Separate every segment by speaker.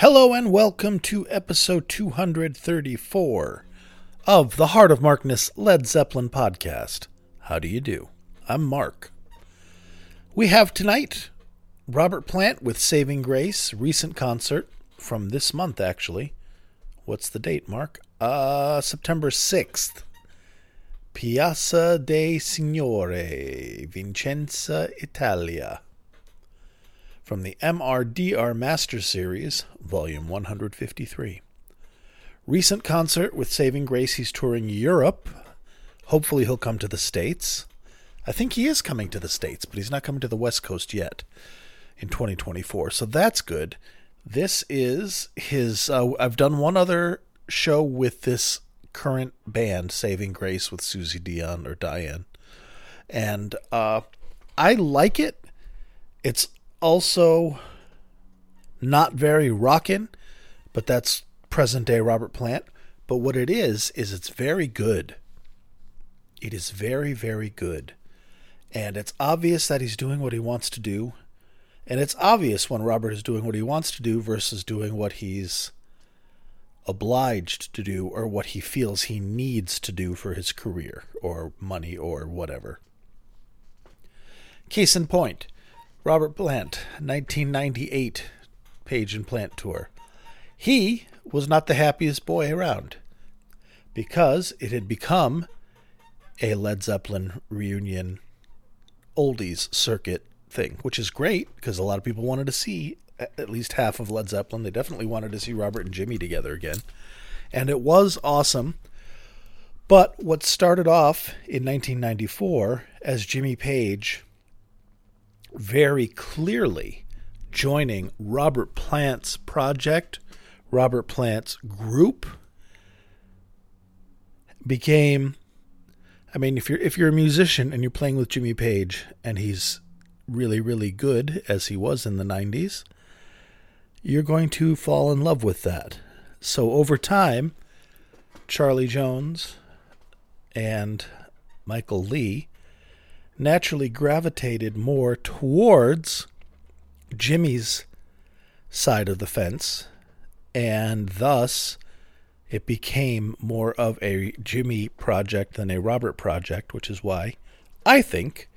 Speaker 1: Hello and welcome to episode 234 of the Heart of Markness Led Zeppelin podcast. How do you do? I'm Mark. We have tonight Robert Plant with Saving Grace, recent concert from this month actually. What's the date, Mark? Uh September 6th. Piazza dei Signore, Vicenza, Italia from the MRDR Master Series, Volume 153. Recent concert with Saving Grace. He's touring Europe. Hopefully, he'll come to the States. I think he is coming to the States, but he's not coming to the West Coast yet in 2024. So that's good. This is his. Uh, I've done one other show with this current band, Saving Grace, with Suzi Dion or Diane. And uh, I like it. It's also not very rockin', but that's present day Robert Plant. But what it is, is it's very good. It is very, very good. And it's obvious that he's doing what he wants to do. And it's obvious when Robert is doing what he wants to do versus doing what he's obliged to do or what he feels he needs to do for his career or money or whatever. Case in point, Robert Plant, 1998 Page and Plant tour. He was not the happiest boy around because it had become a Led Zeppelin reunion oldies circuit thing, which is great because a lot of people wanted to see at least half of Led Zeppelin. They definitely wanted to see Robert and Jimmy together again. And it was awesome. But what started off in 1994 as Jimmy Page very clearly joining Robert Plant's project, Robert Plant's group became I mean if you're if you're a musician and you're playing with Jimmy Page and he's really really good as he was in the 90s, you're going to fall in love with that. So over time, Charlie Jones and Michael Lee naturally gravitated more towards Jimmy's side of the fence, and thus it became more of a Jimmy project than a Robert project, which is why I think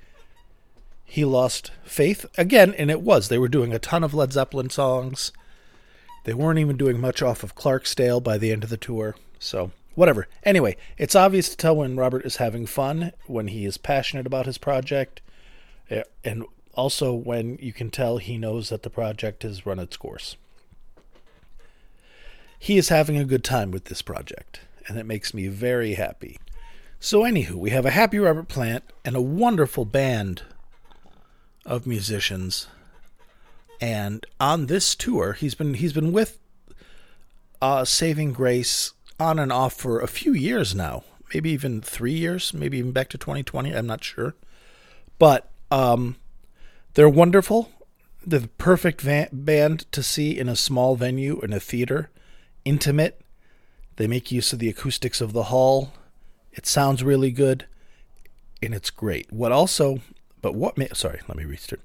Speaker 1: he lost faith again, and it was. They were doing a ton of Led Zeppelin songs. They weren't even doing much off of Clarksdale by the end of the tour. So whatever. Anyway, it's obvious to tell when Robert is having fun, when he is passionate about his project, eh, and also when you can tell he knows that the project has run its course. He is having a good time with this project, and it makes me very happy. So, anywho, we have a happy Robert Plant and a wonderful band of musicians. And on this tour, he's been he's been with uh, Saving Grace on and off for a few years now, maybe even three years, maybe even back to 2020. I'm not sure, but um, they're wonderful. They're the perfect van- band to see in a small venue in a theater, intimate. They make use of the acoustics of the hall. It sounds really good, and it's great. What also, but what? Ma- sorry, let me restart.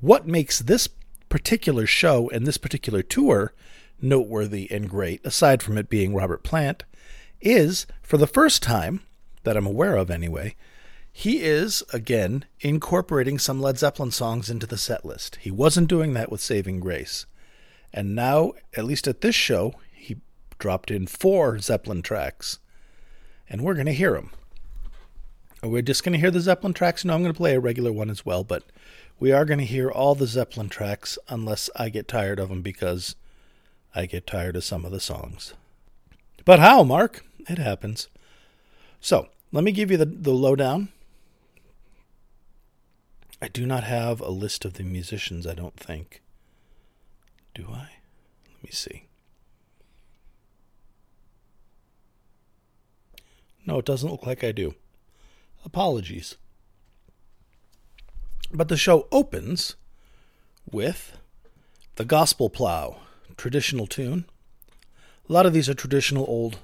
Speaker 1: What makes this particular show and this particular tour noteworthy and great, aside from it being Robert Plant, is, for the first time that I'm aware of anyway, he is, again, incorporating some Led Zeppelin songs into the set list. He wasn't doing that with Saving Grace. And now, at least at this show, he dropped in four Zeppelin tracks. And we're going to hear them. We're just going to hear the Zeppelin tracks. No, I'm going to play a regular one as well, but we are going to hear all the Zeppelin tracks unless I get tired of them because I get tired of some of the songs. But how, Mark? It happens. So, let me give you the, the lowdown. I do not have a list of the musicians, I don't think. Do I? Let me see. No, it doesn't look like I do. Apologies. But the show opens with The Gospel Plow traditional tune. A lot of these are traditional old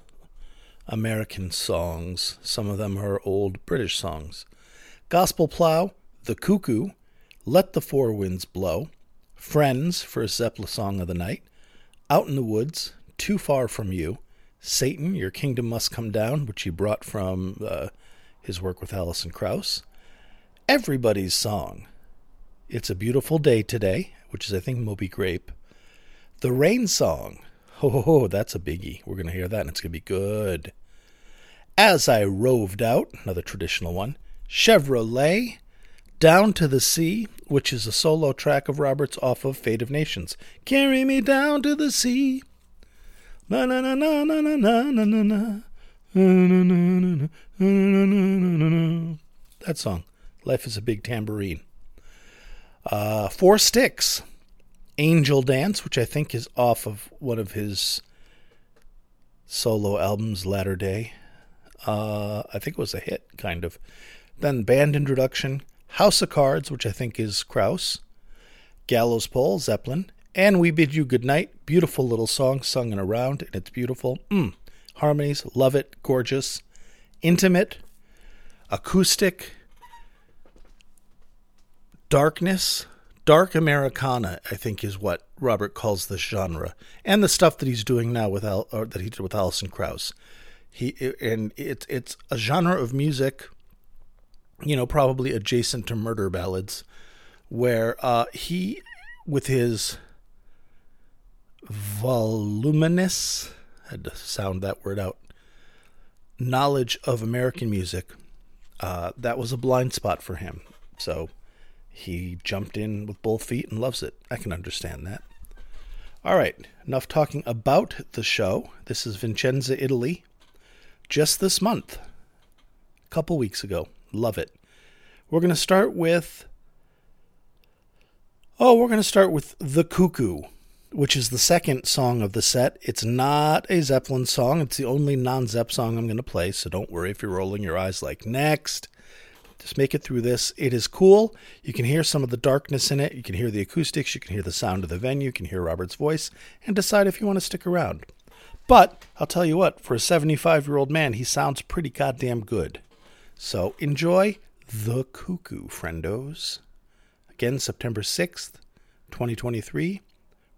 Speaker 1: American songs. Some of them are old British songs. Gospel Plow, The Cuckoo, Let the Four Winds Blow, Friends for a Zeppelin Song of the Night, Out in the Woods, Too Far From You, Satan, Your Kingdom Must Come Down, which he brought from uh, his work with Alison Krauss, Everybody's Song, It's a Beautiful Day Today, which is, I think, Moby Grape, The Rain Song, ho, that's a biggie. We're going to hear that and it's going to be good. As I Roved Out, another traditional one, Chevrolet, Down to the Sea, which is a solo track of Roberts off of Fate of Nations. Carry me down to the sea. Na na na na na na na na na na. That song. Life is a big tambourine. Uh, Four Sticks. Angel Dance, which I think is off of one of his solo albums, Latter Day. Uh, I think it was a hit, kind of. Then Band Introduction, House of Cards, which I think is Krauss, Gallows Pole, Zeppelin, and We Bid You Goodnight. Beautiful little song sung in a round, and it's beautiful. Mm. Harmonies, love it, gorgeous, intimate, acoustic, darkness, dark Americana. I think is what Robert calls this genre, and the stuff that he's doing now with Al, or that he did with Alison Krauss. He and it's it's a genre of music, you know, probably adjacent to murder ballads, where uh, he, with his voluminous, had to sound that word out, knowledge of American music, uh, that was a blind spot for him. So he jumped in with both feet and loves it. I can understand that. All right, enough talking about the show. This is Vincenza, Italy. Just this month, a couple weeks ago. Love it. We're going to start with. Oh, we're going to start with The Cuckoo, which is the second song of the set. It's not a Zeppelin song. It's the only non Zepp song I'm going to play, so don't worry if you're rolling your eyes like, next. Just make it through this. It is cool. You can hear some of the darkness in it. You can hear the acoustics. You can hear the sound of the venue. You can hear Robert's voice and decide if you want to stick around. But I'll tell you what, for a 75 year old man, he sounds pretty goddamn good. So enjoy The Cuckoo, friendos. Again, September 6th, 2023.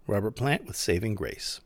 Speaker 1: Robert Plant with Saving Grace.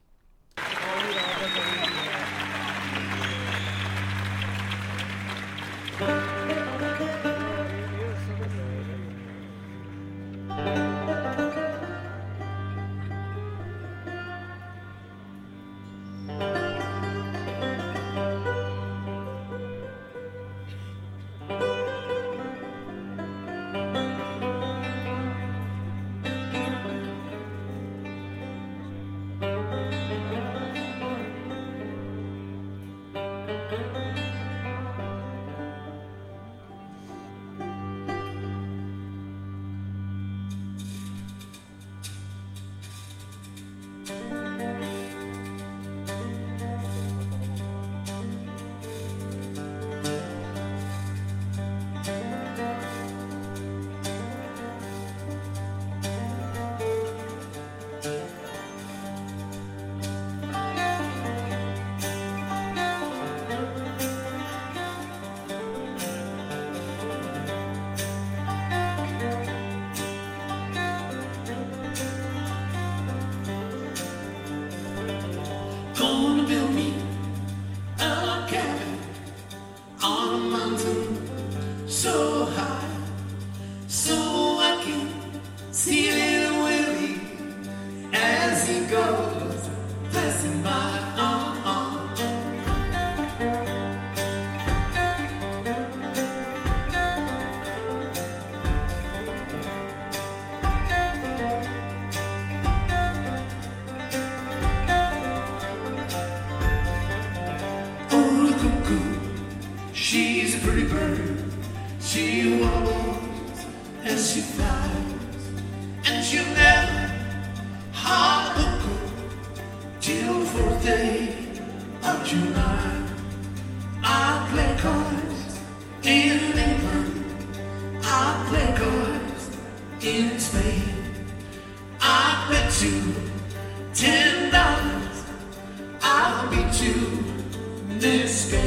Speaker 2: you, Miss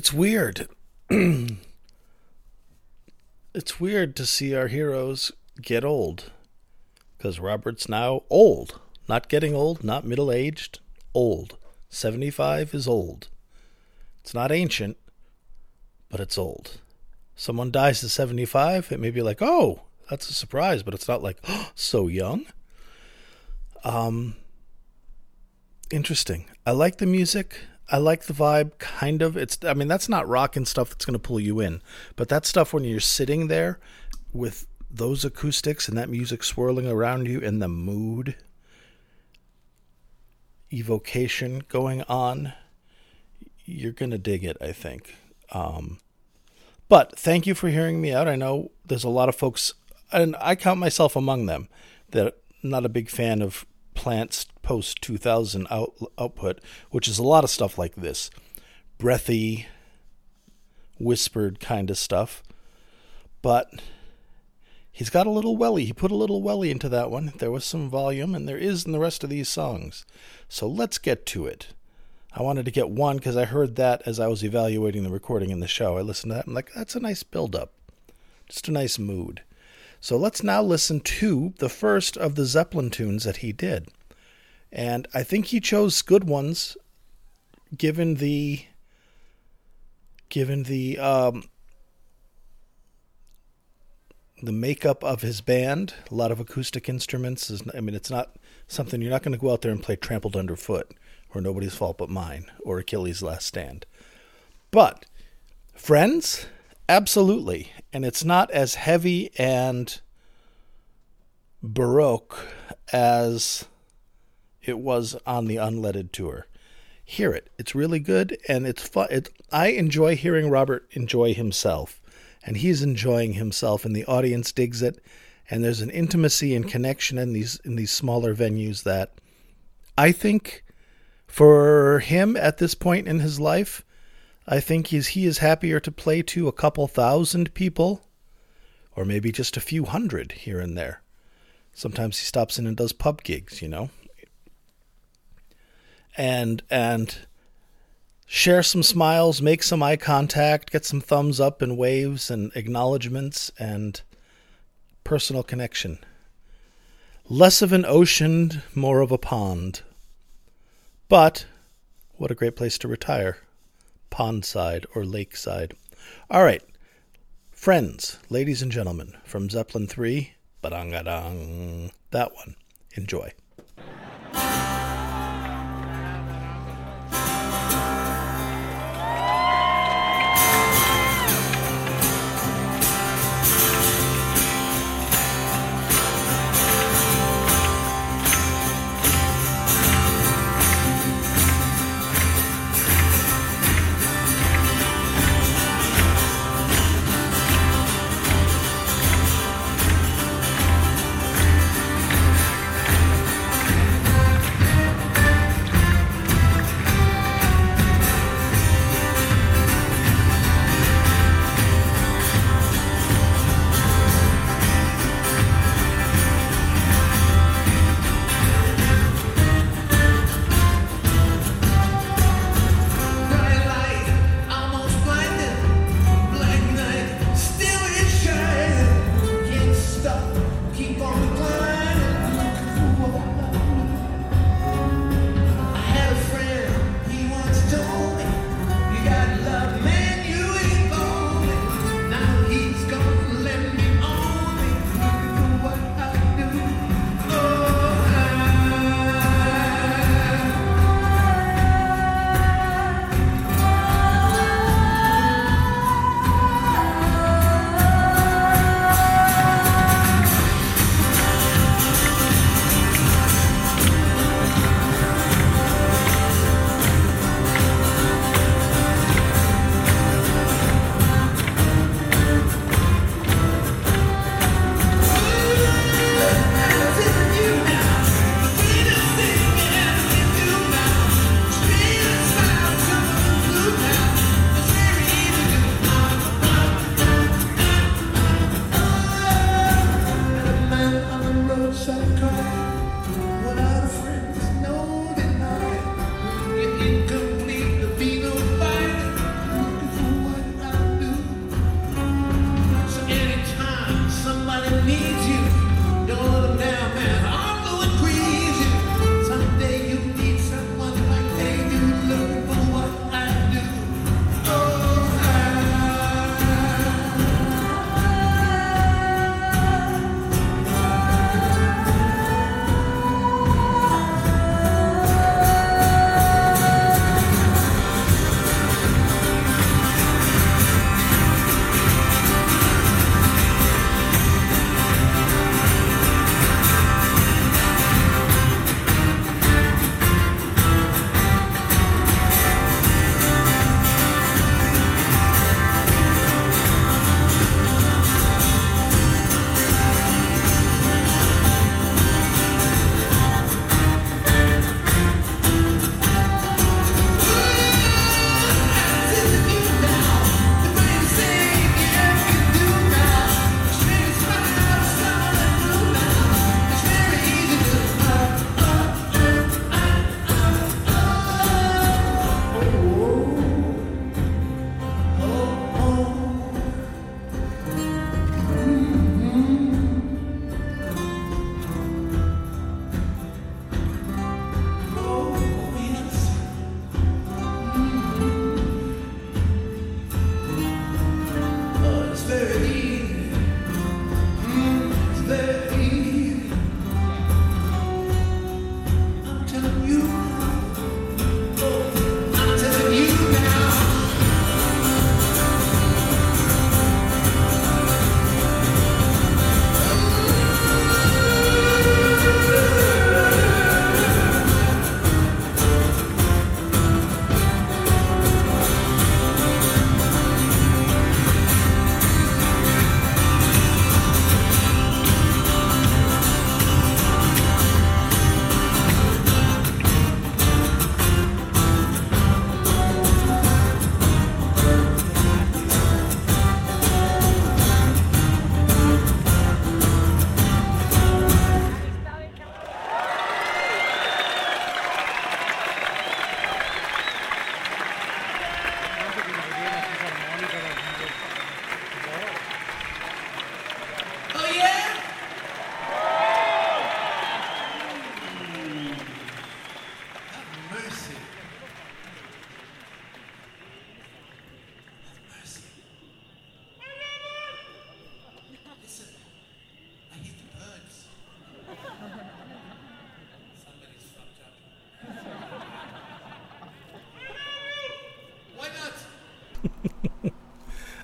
Speaker 1: It's weird. it's weird to see our heroes get old. Because Robert's now old. Not getting old, not middle aged, old. 75 is old. It's not ancient, but it's old. Someone dies at 75, it may be like, oh, that's a surprise, but it's not like, oh, so young. Um, interesting. I like the music. I like the vibe, kind of. It's, I mean, that's not rock and stuff that's going to pull you in, but that stuff when you're sitting there with those acoustics and that music swirling around you and the mood evocation going on, you're going to dig it, I think. Um, but thank you for hearing me out. I know there's a lot of folks, and I count myself among them, that I'm not a big fan of Plant's post 2000 out, output, which is a lot of stuff like this breathy, whispered kind of stuff. But he's got a little welly. He put a little welly into that one. There was some volume, and there is in the rest of these songs. So let's get to it. I wanted to get one because I heard that as I was evaluating the recording in the show. I listened to that. I'm like, that's a nice build up, just a nice mood. So let's now listen to the first of the Zeppelin tunes that he did. And I think he chose good ones given the given the um the makeup of his band, a lot of acoustic instruments is I mean it's not something you're not going to go out there and play trampled underfoot or nobody's fault but mine or Achilles last stand. But friends, absolutely. And it's not as heavy and baroque as it was on the Unledded tour. Hear it. It's really good and it's fun. It, I enjoy hearing Robert enjoy himself and he's enjoying himself and the audience digs it and there's an intimacy and connection in these in these smaller venues that I think for him at this point in his life, I think he's he is happier to play to a couple thousand people or maybe just a few hundred here and there. Sometimes he stops in and does pub gigs, you know. And and share some smiles, make some eye contact, get some thumbs up and waves and acknowledgments and personal connection. Less of an ocean, more of a pond. But what a great place to retire. Pondside or lakeside. All right. Friends, ladies and gentlemen, from Zeppelin 3,
Speaker 2: Ba-dang-a-dang. That one. Enjoy.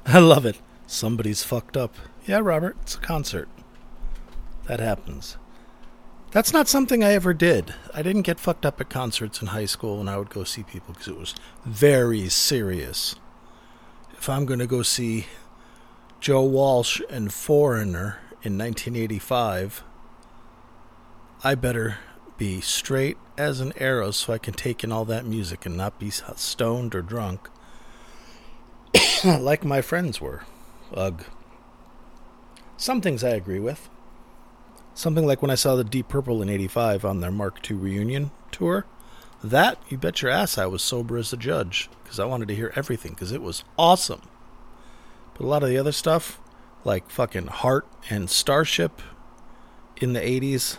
Speaker 1: I love it. Somebody's fucked up. Yeah, Robert, it's a concert. That happens. That's not something I ever did. I didn't get fucked up at concerts in high school when I would go see people because it was very serious. If I'm going to go see Joe Walsh and Foreigner in 1985, I better be straight as an arrow so I can take in all that music and not be stoned or drunk like my friends were. Ugh. Some things I agree with. Something like when I saw the Deep Purple in 85 on their Mark II reunion tour. That, you bet your ass I was sober as a judge because I wanted to hear everything because it was awesome. But a lot of the other stuff, like fucking Heart and Starship in the 80s,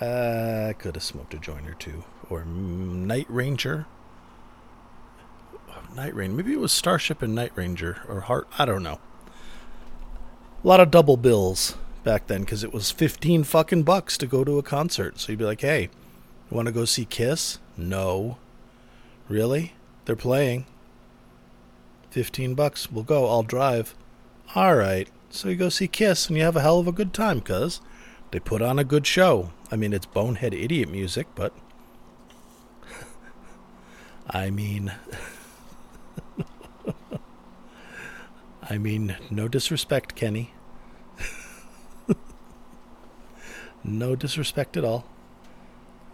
Speaker 1: uh, I could have smoked a joint or two. Or Night Ranger. Night Ranger. Maybe it was Starship and Night Ranger or Heart. I don't know. A lot of double bills back then because it was 15 fucking bucks to go to a concert. So you'd be like, hey, you want to go see Kiss? No. Really? They're playing. 15 bucks. We'll go. I'll drive. All right. So you go see Kiss and you have a hell of a good time because they put on a good show. I mean, it's bonehead idiot music, but. I mean. I mean, no disrespect, Kenny. no disrespect at all.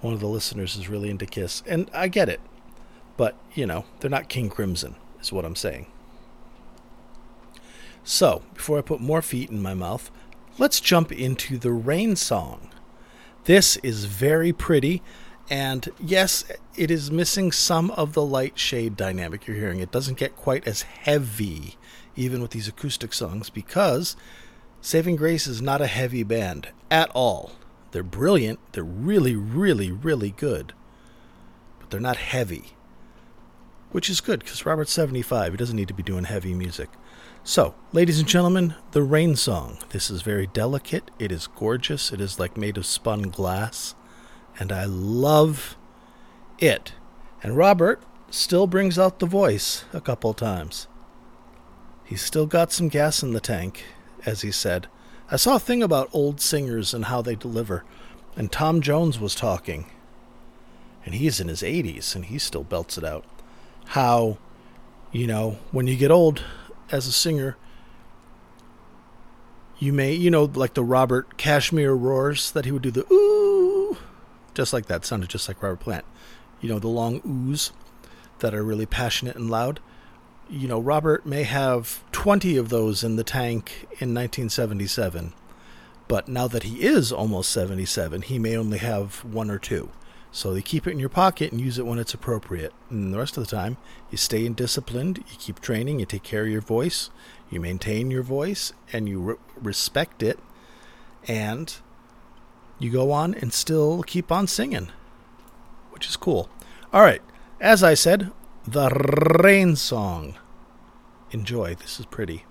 Speaker 1: One of the listeners is really into Kiss, and I get it. But, you know, they're not King Crimson, is what I'm saying. So, before I put more feet in my mouth, let's jump into the rain song. This is very pretty, and yes, it is missing some of the light shade dynamic you're hearing. It doesn't get quite as heavy, even with these acoustic songs, because Saving Grace is not a heavy band at all. They're brilliant, they're really, really, really good, but they're not heavy. Which is good, because Robert's 75. He doesn't need to be doing heavy music. So, ladies and gentlemen, the rain song. This is very delicate. It is gorgeous. It is like made of spun glass. And I love it. And Robert still brings out the voice a couple times. He's still got some gas in the tank, as he said. I saw a thing about old singers and how they deliver. And Tom Jones was talking. And he's in his 80s and he still belts it out. How, you know, when you get old, as a singer, you may, you know, like the Robert Kashmir roars that he would do the ooh, just like that. Sounded just like Robert Plant. You know, the long oohs that are really passionate and loud. You know, Robert may have 20 of those in the tank in 1977, but now that he is almost 77, he may only have one or two. So you keep it in your pocket and use it when it's appropriate. And the rest of the time, you stay in disciplined, you keep training, you take care of your voice, you maintain your voice, and you re- respect it, and you go on and still keep on singing, which is cool. All right, as I said, the rain song. Enjoy, this is pretty.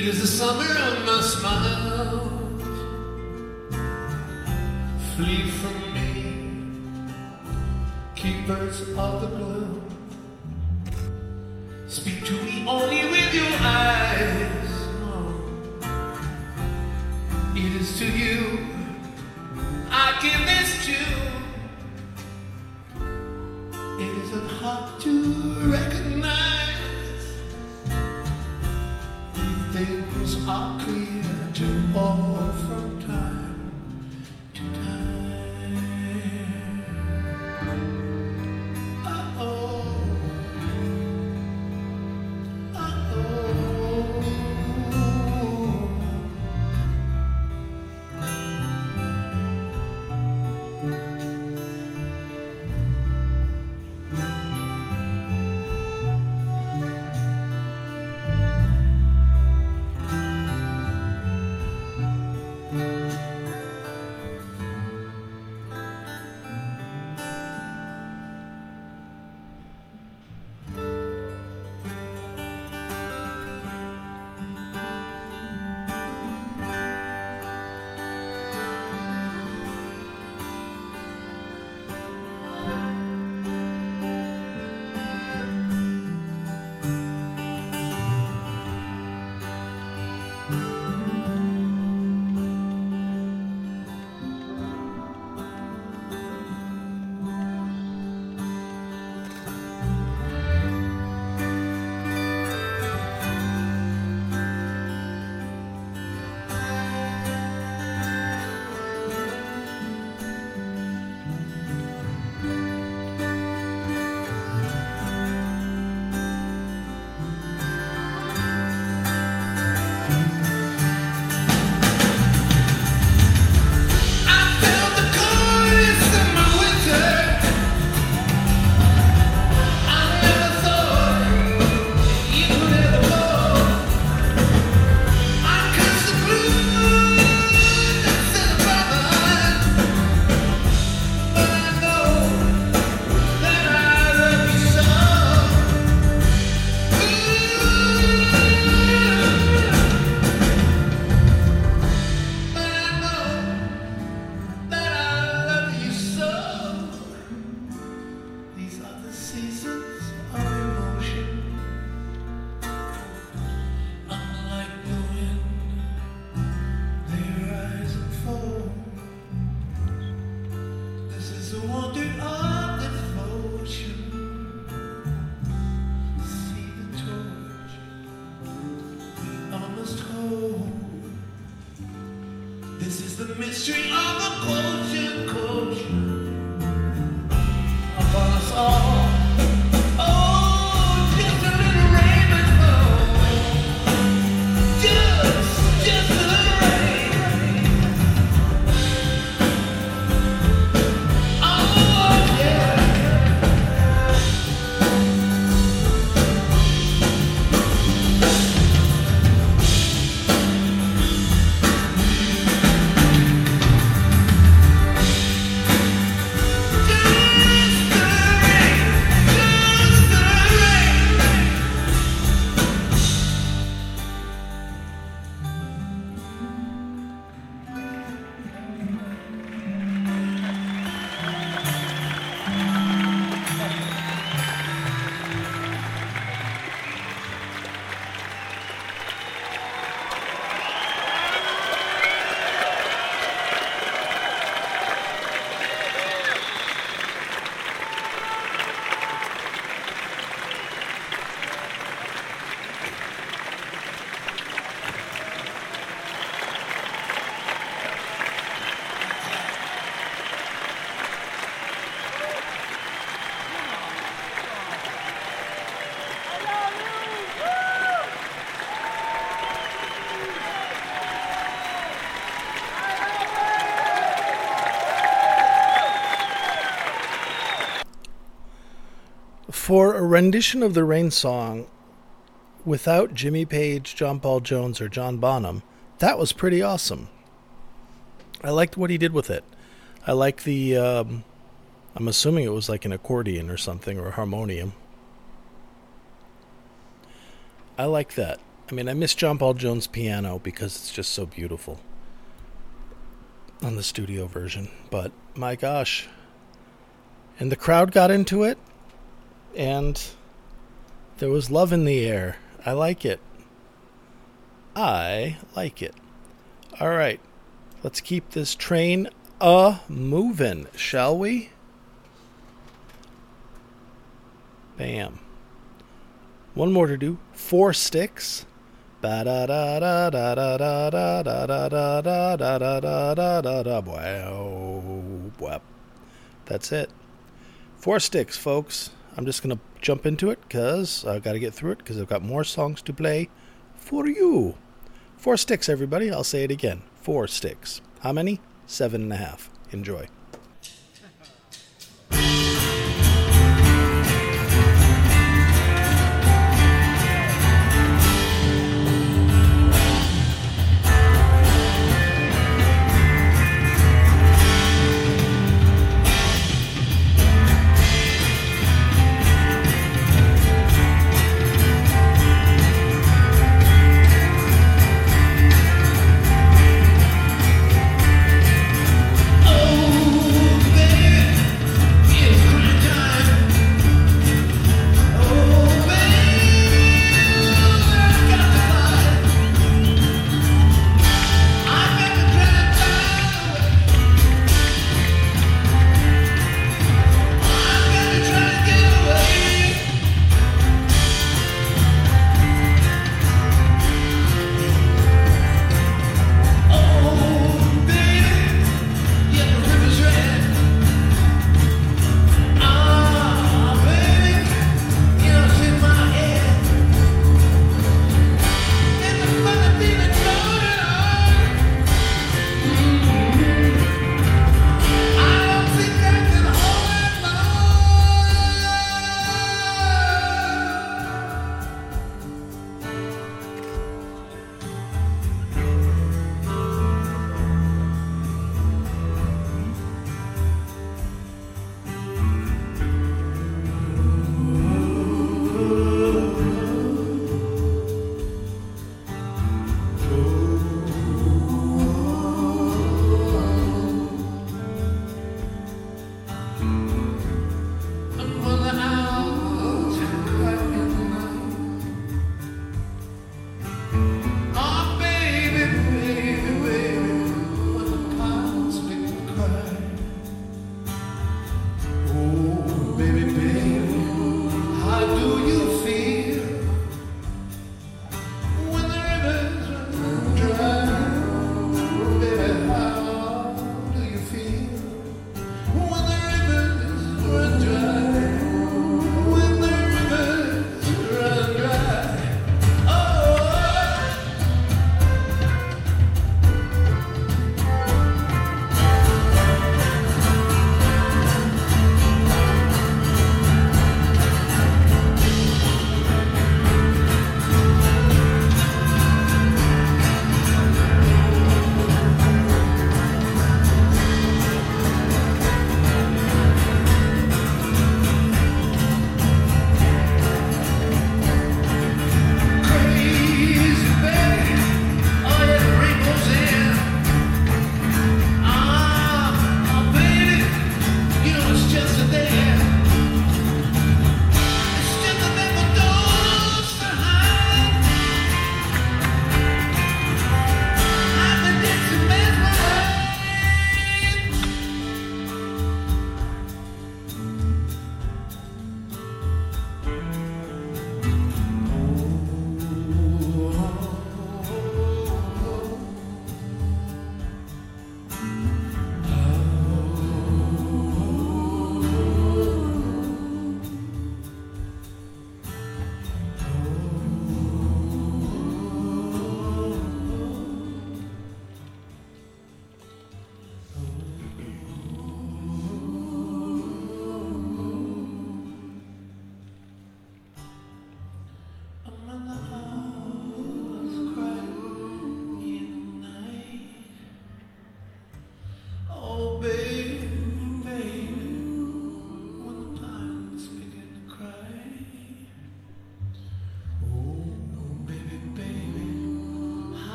Speaker 2: It is the summer of my smiles. Flee from me, keepers of the gloom.
Speaker 1: For a rendition of the Rain song without Jimmy Page, John Paul Jones, or John Bonham, that was pretty awesome. I liked what he did with it. I like the. Um, I'm assuming it was like an accordion or something or a harmonium. I like that. I mean, I miss John Paul Jones' piano because it's just so beautiful on the studio version. But my gosh. And the crowd got into it, and there was love in the air. I like it. I like it. All right, let's keep this train a moving, shall we? Bam. One more to do. Four sticks. Boy, That's it. Four sticks, folks. I'm just gonna jump into it because I've got to get through it because I've got more songs to play for you. Four sticks, everybody. I'll say it again. Four sticks. How many? Seven and a half. Enjoy.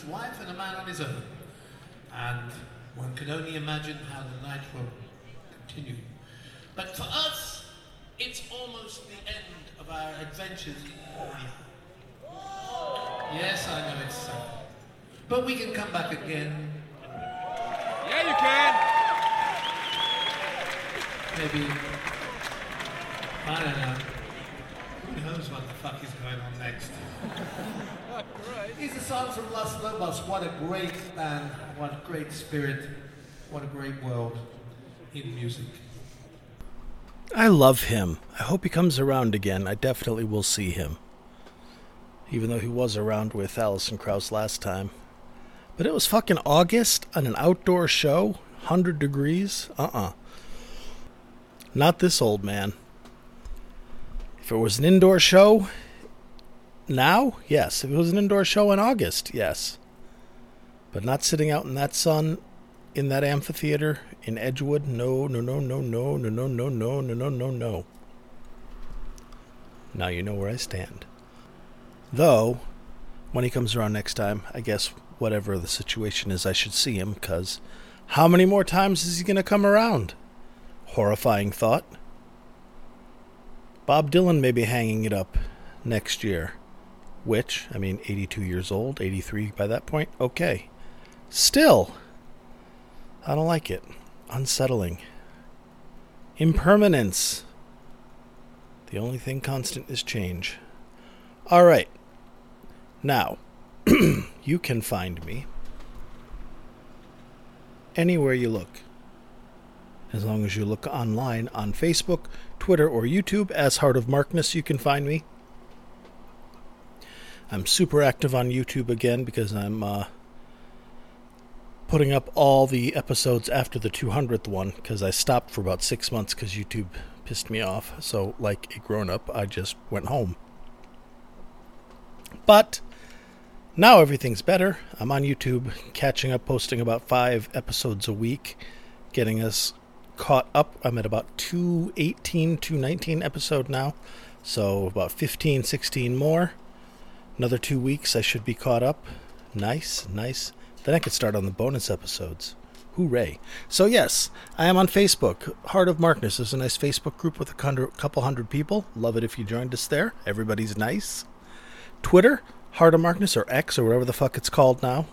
Speaker 2: His wife and a man on his own. And one can only imagine how the night will continue. But for us, it's almost the end of our adventures. Yes, I know it's sad. But we can come back again.
Speaker 3: Yeah, you can.
Speaker 2: Maybe. I don't know. Who knows what the fuck is going on next? These are songs from Los Lobos. What a great band. What a great spirit. What a great world in music.
Speaker 1: I love him. I hope he comes around again. I definitely will see him. Even though he was around with Alison Krauss last time. But it was fucking August on an outdoor show, 100 degrees. Uh uh Not this old man. If it was an indoor show, now, yes. If it was an indoor show in August, yes. But not sitting out in that sun in that amphitheater in Edgewood, no, no, no, no, no, no, no, no, no, no, no, no, no. Now you know where I stand. Though, when he comes around next time, I guess whatever the situation is, I should see him, because how many more times is he going to come around? Horrifying thought. Bob Dylan may be hanging it up next year. Which, I mean, 82 years old, 83 by that point, okay. Still, I don't like it. Unsettling. Impermanence. The only thing constant is change. All right. Now, you can find me anywhere you look. As long as you look online on Facebook, Twitter, or YouTube as Heart of Markness, you can find me. I'm super active on YouTube again because I'm uh, putting up all the episodes after the 200th one because I stopped for about six months because YouTube pissed me off. So, like a grown up, I just went home. But now everything's better. I'm on YouTube, catching up, posting about five episodes a week, getting us caught up. I'm at about 218, 219 episode now. So, about 15, 16 more. Another two weeks, I should be caught up. Nice, nice. Then I could start on the bonus episodes. Hooray. So, yes, I am on Facebook. Heart of Markness is a nice Facebook group with a couple hundred people. Love it if you joined us there. Everybody's nice. Twitter, Heart of Markness, or X, or whatever the fuck it's called now.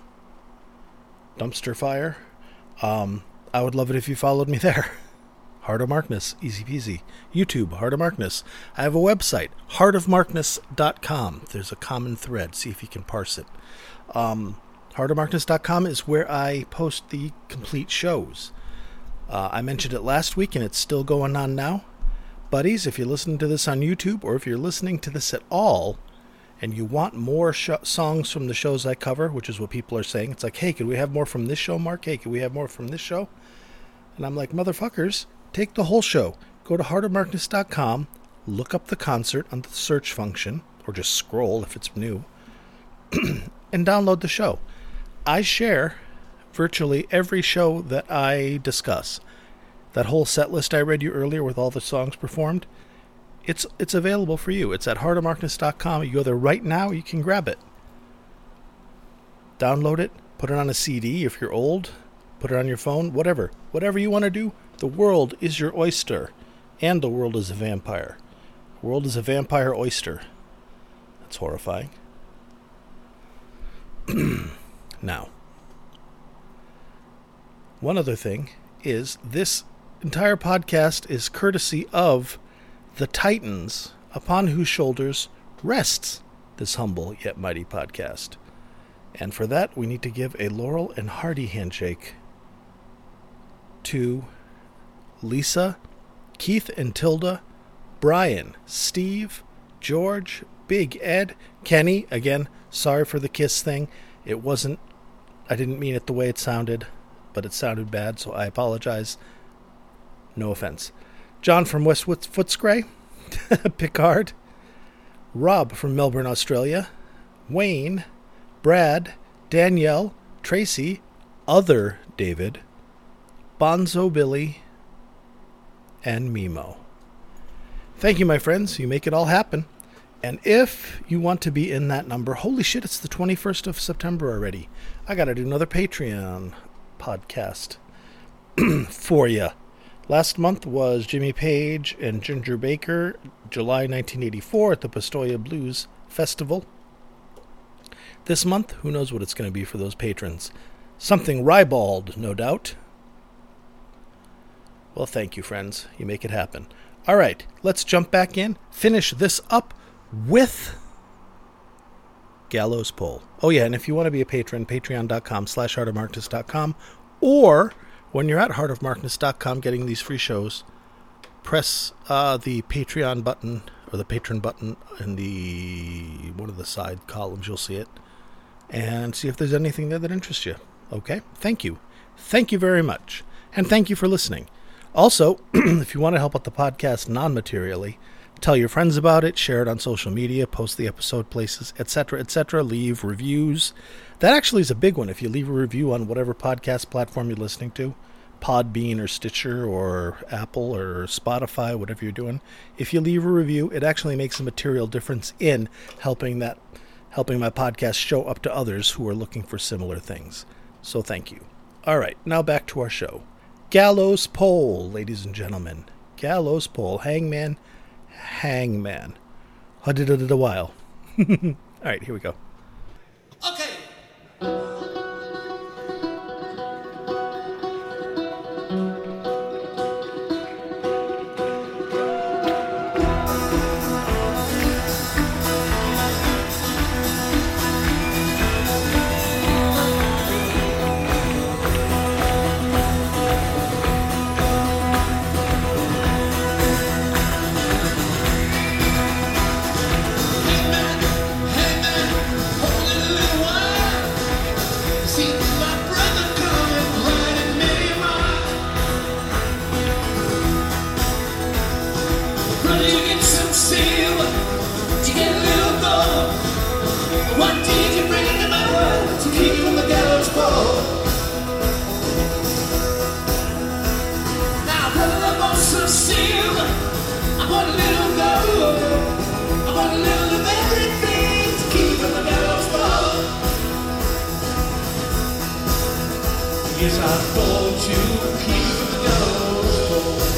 Speaker 1: Dumpster Fire. Um, I would love it if you followed me there. Heart of Markness, easy peasy. YouTube, Heart of Markness. I have a website, heartofmarkness.com. There's a common thread. See if you can parse it. Um, heartofmarkness.com is where I post the complete shows. Uh, I mentioned it last week and it's still going on now. Buddies, if you're listening to this on YouTube or if you're listening to this at all and you want more sh- songs from the shows I cover, which is what people are saying, it's like, hey, could we have more from this show, Mark? Hey, could we have more from this show? And I'm like, motherfuckers, take the whole show. Go to heartofmarkness.com, look up the concert on the search function, or just scroll if it's new, and download the show. I share virtually every show that I discuss. That whole set list I read you earlier with all the songs performed, it's it's available for you. It's at heartofmarkness.com. You go there right now, you can grab it. Download it, put it on a CD if you're old, put it on your phone, whatever. Whatever you want to do, the world is your oyster. And the world is a vampire. The world is a vampire oyster. That's horrifying. now, one other thing is this entire podcast is courtesy of the Titans upon whose shoulders rests this humble yet mighty podcast. And for that, we need to give a Laurel and Hardy handshake to Lisa, Keith and Tilda, Brian, Steve, George, Big Ed, Kenny. Again, sorry for the kiss thing. It wasn't, I didn't mean it the way it sounded, but it sounded bad, so I apologize. No offense. John from West Footscray, Picard, Rob from Melbourne, Australia, Wayne, Brad, Danielle, Tracy, other David, Bonzo Billy, and Mimo. Thank you, my friends. You make it all happen. And if you want to be in that number, holy shit, it's the 21st of September already. I got to do another Patreon podcast for you. Last month was Jimmy Page and Ginger Baker, July 1984 at the Pistoia Blues Festival. This month, who knows what it's going to be for those patrons? Something ribald, no doubt. Well, thank you, friends. You make it happen. All right, let's jump back in, finish this up with Gallows Pole. Oh, yeah, and if you want to be a patron, patreon.com slash heartofmarkness.com, or when you're at heartofmarkness.com getting these free shows, press uh, the Patreon button or the patron button in the one of the side columns. You'll see it, and see if there's anything there that interests you. Okay, thank you, thank you very much, and thank you for listening. Also, if you want to help out the podcast non-materially, tell your friends about it, share it on social media, post the episode places, etc., etc. Leave reviews. That actually is a big one. If you leave a review on whatever podcast platform you're listening to, Podbean or Stitcher or Apple or Spotify, whatever you're doing, if you leave a review, it actually makes a material difference in helping that helping my podcast show up to others who are looking for similar things. So thank you. All right, now back to our show. Gallows pole, ladies and gentlemen. Gallows pole, hangman, hangman. It a while. All right, here we go.
Speaker 2: Okay. Yes, I told you to keep the gallows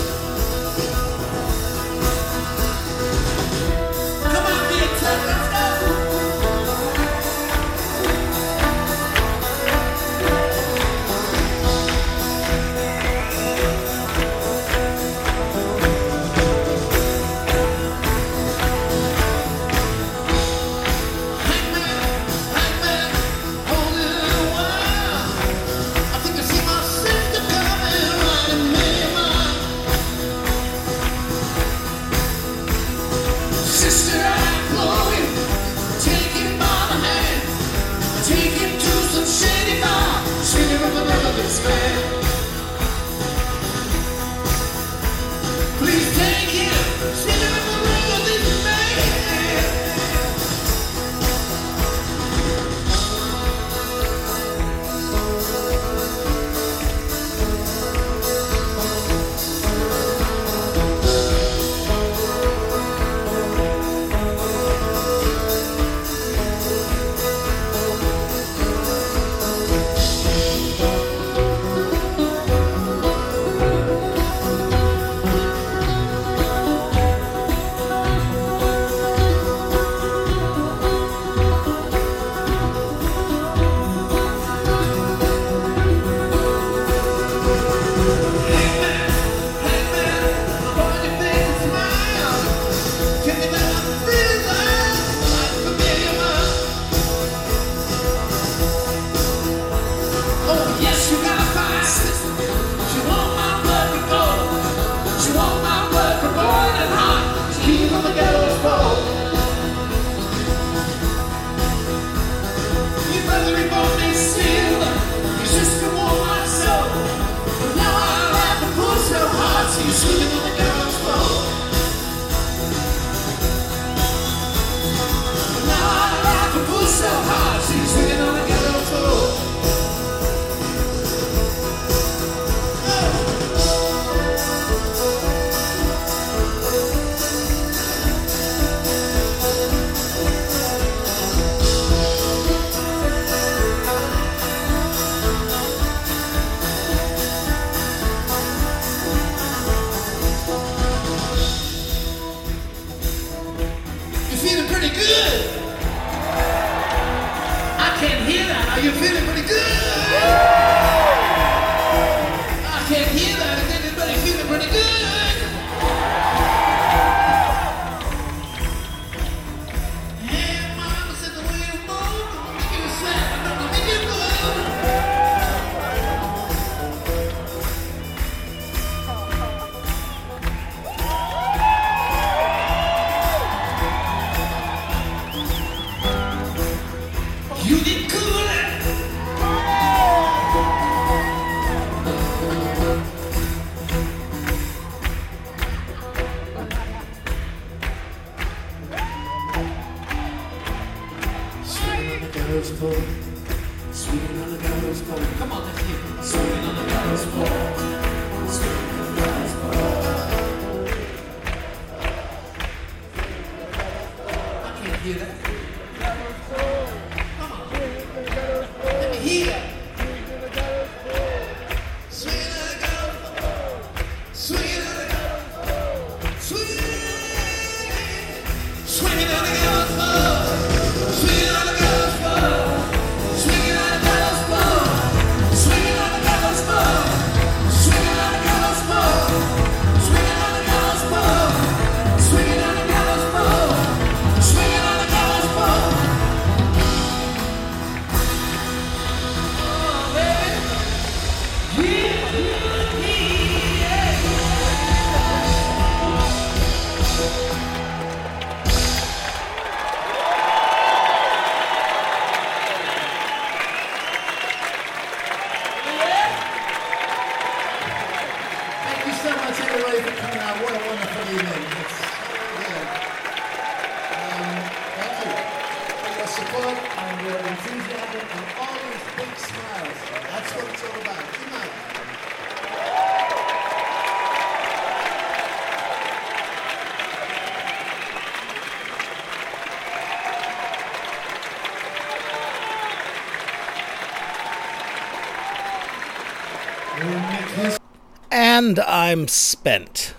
Speaker 2: And
Speaker 1: I'm spent.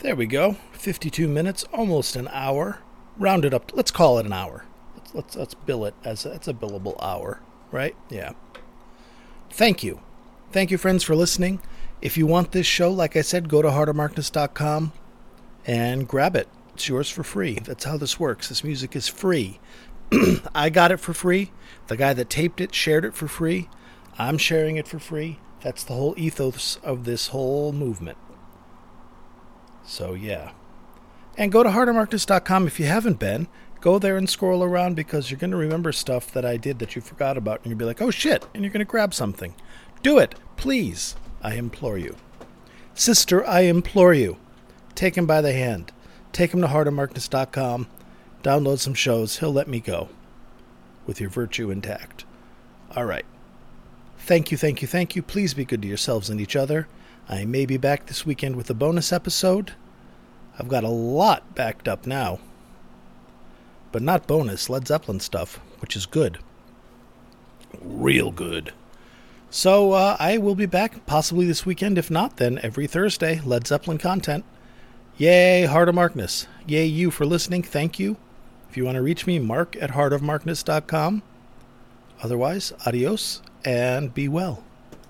Speaker 1: There we go. 52 minutes, almost an hour. Round it up. Let's call it an hour. Let's let's, let's bill it as it's a billable hour, right? Yeah. Thank you. Thank you friends for listening. If you want this show, like I said, go to heartofmarkness.com and grab it. It's yours for free. That's how this works. This music is free. I got it for free. The guy that taped it shared it for free. I'm sharing it for free. That's the whole ethos of this whole movement. So, yeah. And go to heartofmarkness.com if you haven't been. Go there and scroll around because you're going to remember stuff that I did that you forgot about. And you'll be like, oh shit. And you're going to grab something. Do it, please. I implore you. Sister, I implore you. Take him by the hand. Take him to heartofmarkness.com. Download some shows. He'll let me go with your virtue intact. All right. Thank you, thank you, thank you. Please be good to yourselves and each other. I may be back this weekend with a bonus episode. I've got a lot backed up now. But not bonus, Led Zeppelin stuff, which is good. Real good. So uh, I will be back possibly this weekend. If not, then every Thursday, Led Zeppelin content. Yay, Heart of Markness. Yay, you for listening. Thank you. If you want to reach me, mark at heartofmarkness.com. Otherwise, adios and be well.